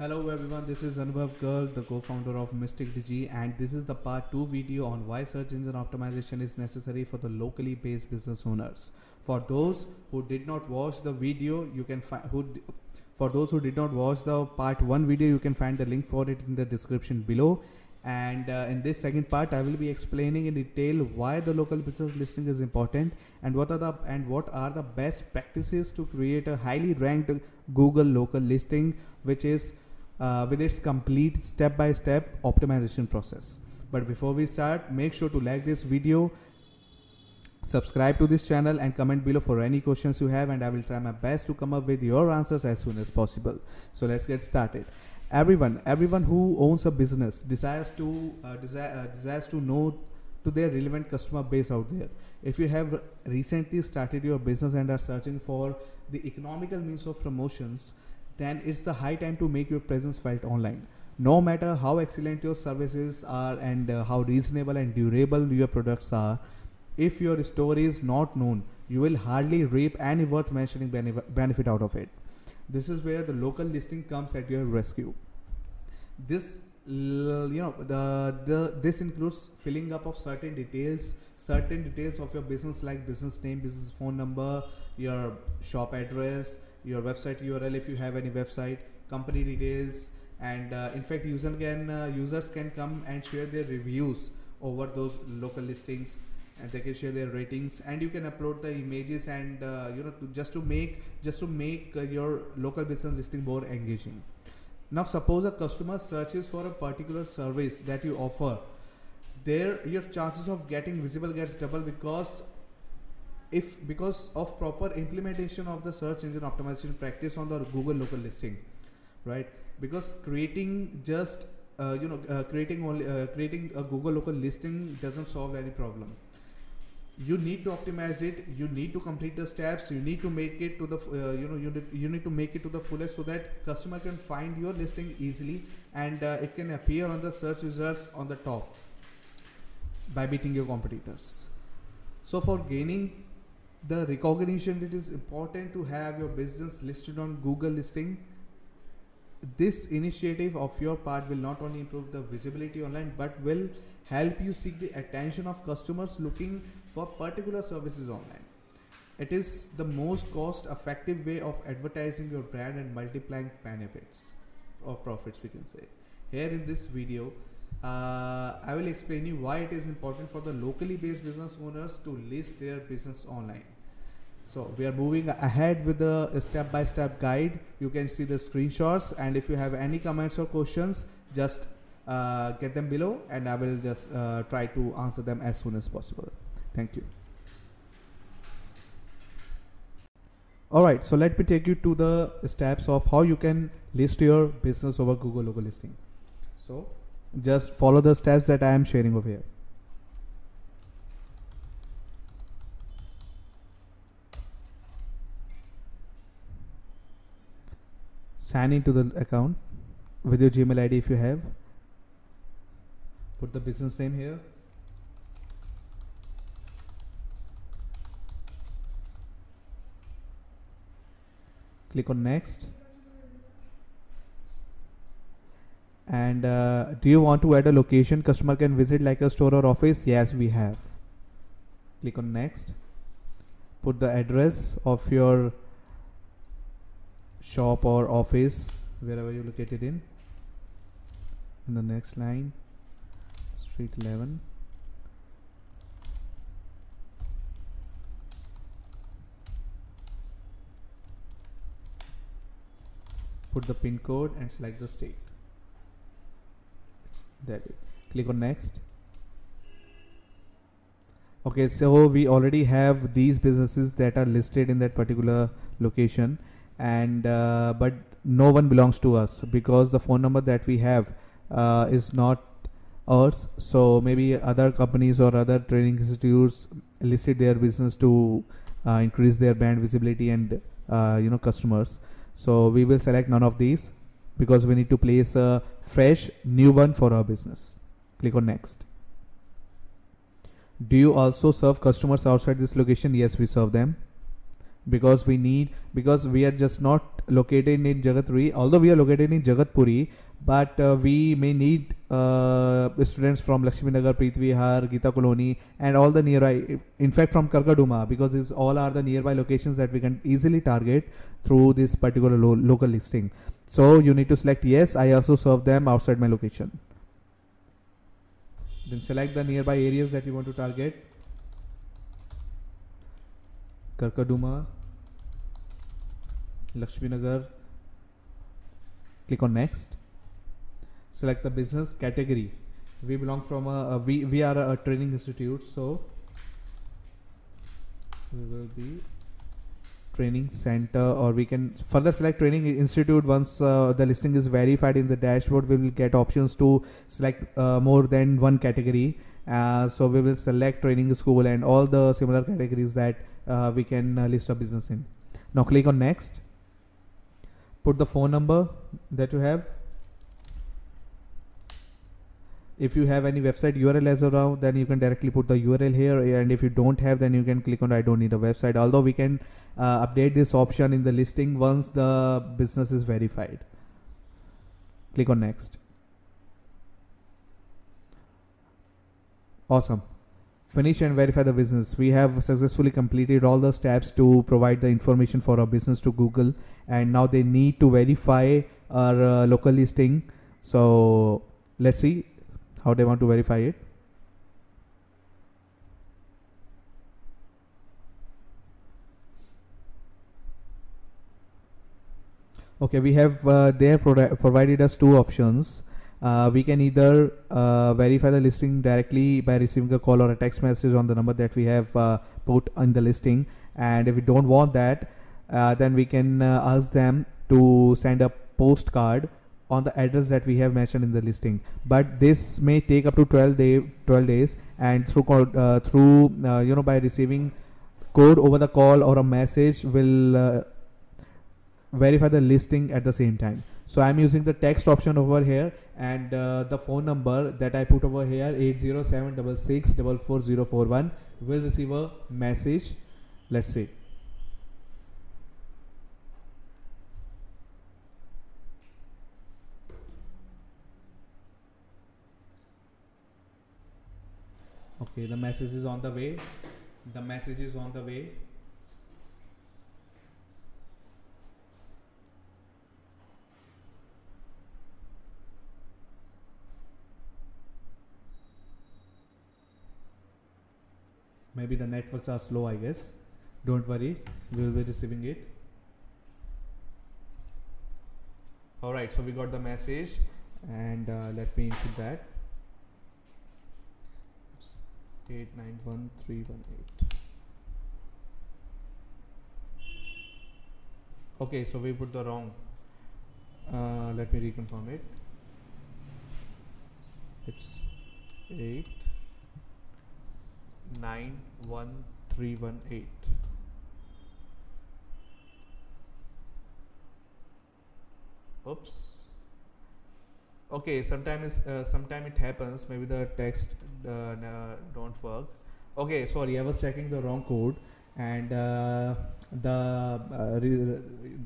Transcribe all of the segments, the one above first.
Hello everyone, this is Anubhav Garg, the co-founder of Mystic Digi and this is the part 2 video on why search engine optimization is necessary for the locally based business owners. For those who did not watch the video, you can find who for those who did not watch the part 1 video, you can find the link for it in the description below and uh, in this second part I will be explaining in detail why the local business listing is important and what are the and what are the best practices to create a highly ranked Google local listing which is uh, with its complete step-by-step optimization process. But before we start, make sure to like this video, subscribe to this channel and comment below for any questions you have and I will try my best to come up with your answers as soon as possible. So let's get started. Everyone, everyone who owns a business desires to uh, uh, desires to know to their relevant customer base out there. If you have recently started your business and are searching for the economical means of promotions, then it's the high time to make your presence felt online. No matter how excellent your services are and uh, how reasonable and durable your products are, if your story is not known, you will hardly reap any worth mentioning benefit out of it. This is where the local listing comes at your rescue. This you know the the this includes filling up of certain details certain details of your business like business name business phone number your shop address your website URL if you have any website, company details, and uh, in fact, user can uh, users can come and share their reviews over those local listings and they can share their ratings and you can upload the images and uh, you know to just to make just to make uh, your local business listing more engaging. Now suppose a customer searches for a particular service that you offer. There your chances of getting visible gets double because if because of proper implementation of the search engine optimization practice on the Google local listing, right? Because creating just uh, you know uh, creating only uh, creating a Google local listing doesn't solve any problem. You need to optimize it. You need to complete the steps. You need to make it to the uh, you know you need, you need to make it to the fullest so that customer can find your listing easily and uh, it can appear on the search results on the top by beating your competitors. So for gaining the recognition it is important to have your business listed on google listing. This initiative of your part will not only improve the visibility online but will help you seek the attention of customers looking for particular services online. It is the most cost effective way of advertising your brand and multiplying benefits or profits we can say. Here in this video uh, I will explain you why it is important for the locally based business owners to list their business online. So we are moving ahead with the step-by-step -step guide. You can see the screenshots and if you have any comments or questions, just uh, get them below and I will just uh, try to answer them as soon as possible. Thank you. Alright, so let me take you to the steps of how you can list your business over Google local listing. So just follow the steps that I am sharing over here. Sign into the account with your Gmail ID if you have. Put the business name here. Click on next. And uh, do you want to add a location customer can visit like a store or office? Yes we have. Click on next. Put the address of your shop or office wherever you located in. In the next line street 11 put the pin code and select the state there click on next. Okay so we already have these businesses that are listed in that particular location. And uh, but no one belongs to us because the phone number that we have uh, is not ours. So maybe other companies or other training institutes listed their business to uh, increase their brand visibility and uh, you know customers. So we will select none of these because we need to place a fresh new one for our business. Click on next. Do you also serve customers outside this location? Yes, we serve them. because we need because we are just not located in Jagatpuri although we are located in Jagatpuri but uh, we may need uh, students from Lakshmi Nagar, Preet Vihar, Gita Colony and all the nearby in fact from Karkardooma because these all are the nearby locations that we can easily target through this particular lo local listing so you need to select yes. I also serve them outside my location. Then select the nearby areas that you want to target. Karkardooma Lakshminagar. Click on next. Select the business category. We belong from a, a we we are a, a training institute so we will be training center or we can further select training institute once uh, the listing is verified in the dashboard. We will get options to select uh, more than one category. Uh, so we will select training school and all the similar categories that uh, we can uh, list a business in. Now click on next. Put the phone number that you have if you have any website URL as around then you can directly put the URL here. And if you don't have then you can click on I don't need a website. Although we can uh, update this option in the listing once the business is verified. Click on next. Awesome. Finish and verify the business. We have successfully completed all the steps to provide the information for our business to google and now they need to verify our uh, local listing. So let's see how they want to verify it? Okay we have uh, they have pro provided us two options. Uh, we can either uh, verify the listing directly by receiving a call or a text message on the number that we have uh, put in the listing. And if we don't want that uh, then we can uh, ask them to send a postcard on the address that we have mentioned in the listing. But this may take up to 12 day 12 days and through uh, through uh, you know by receiving code over the call or a message will uh, verify the listing at the same time. So i'm using the text option over here and uh, the phone number that i put over here 80766444041 will receive a message let's see okay the message is on the way. The message is on the way. Maybe the networks are slow i guess. Don't worry we will be receiving it. All right so we got the message and uh, let me input that 891318 okay so we put the wrong uh, let me reconfirm it. It's 8 91318 oops okay sometimes uh, sometime it happens. Maybe the text uh, don't work. Okay sorry i was checking the wrong code. And uh, the uh,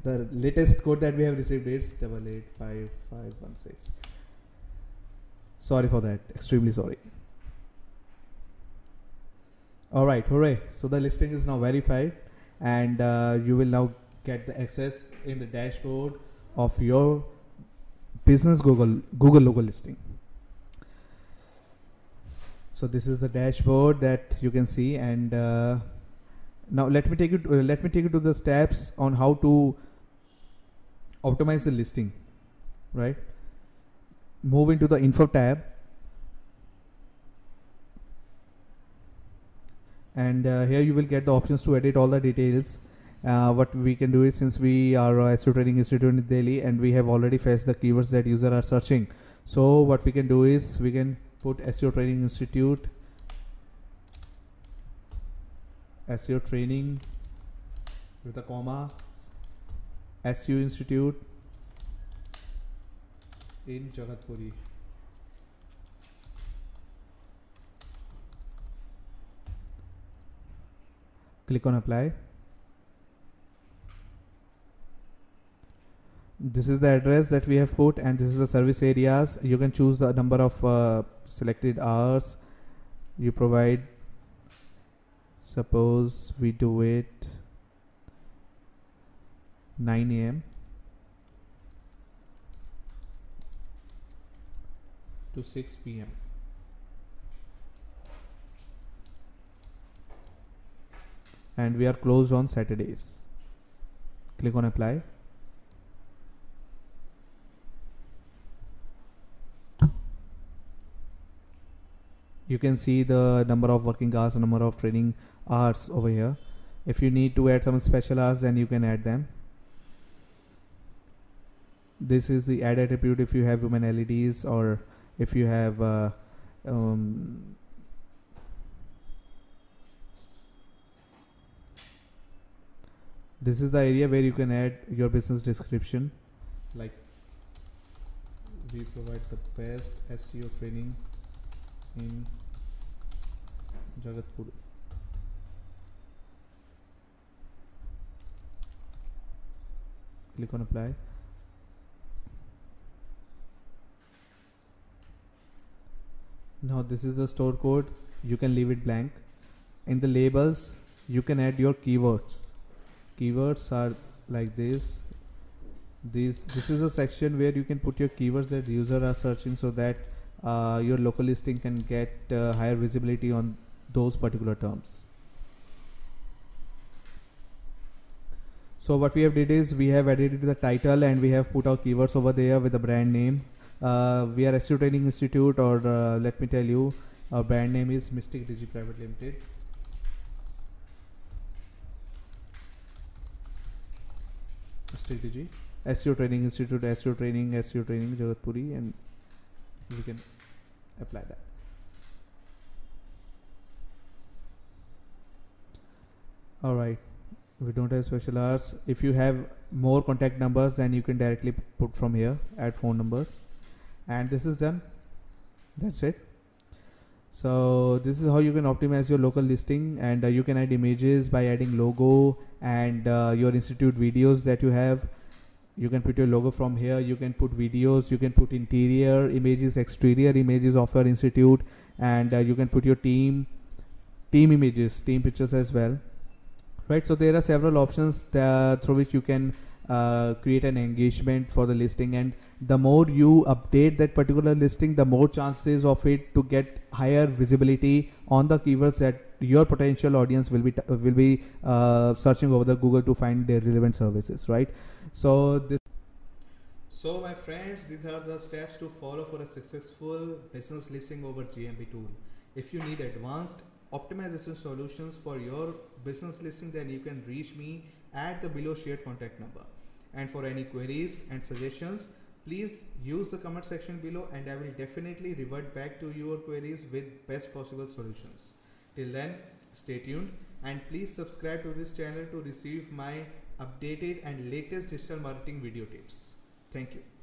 the latest code that we have received is double eight five five one six. Sorry for that. Extremely sorry. All right hooray. So the listing is now verified. And uh, you will now get the access in the dashboard of your business Google Google logo listing. So this is the dashboard that you can see, and uh, now let me take you to, uh, let me take you to the steps on how to optimize the listing. Right. Move into the info tab. And uh, here you will get the options to edit all the details uh, what we can do is since we are a SEO Training Institute in Delhi and we have already fetched the keywords that user are searching. So what we can do is we can put SEO Training Institute, SEO Training with a comma, SEO Institute in Jagatpuri. Click on apply this is the address that we have put and this is the service areas you can choose the number of uh, selected hours you provide suppose we do it 9 a.m. to 6 p.m. and we are closed on Saturdays click on apply you can see the number of working hours number of training hours over here. If you need to add some special hours then you can add them. This is the add attribute if you have human LEDs or if you have uh, um, this is the area where you can add your business description. Like we provide the best SEO training in Jagatpur. Click on apply. Now this is the store code. You can leave it blank. In the labels you can add your keywords. Keywords are like this. This this is a section where you can put your keywords that user are searching so that uh, your local listing can get uh, higher visibility on those particular terms. So what we have did is we have edited the title and we have put our keywords over there with the brand name. Uh, we are SEO Training Institute or uh, let me tell you our brand name is Mystic Digi Private Limited. Mystic Digi. SEO Training Institute SEO Training SEO Training Jagatpuri and we can apply that. All right. We don't have special hours. If you have more contact numbers then you can directly put from here add phone numbers. And this is done. That's it. So this is how you can optimize your local listing and uh, you can add images by adding logo and uh, your institute videos that you have you can put your logo from here. You can put videos. You can put interior images exterior images of your institute. And uh, you can put your team team images team pictures as well. Right? So there are several options that, through which you can uh, create an engagement for the listing. And the more you update that particular listing the more chances of it to get higher visibility on the keywords that your potential audience will be will be uh, searching over the google to find their relevant services. Right so this so my friends these are the steps to follow for a successful business listing over gmb tool if you need advanced optimization solutions for your business listing then you can reach me at the below shared contact number and for any queries and suggestions please use the comment section below and I will definitely revert back to your queries with best possible solutions. Till then, stay tuned and please subscribe to this channel to receive my updated and latest digital marketing video tips. Thank you.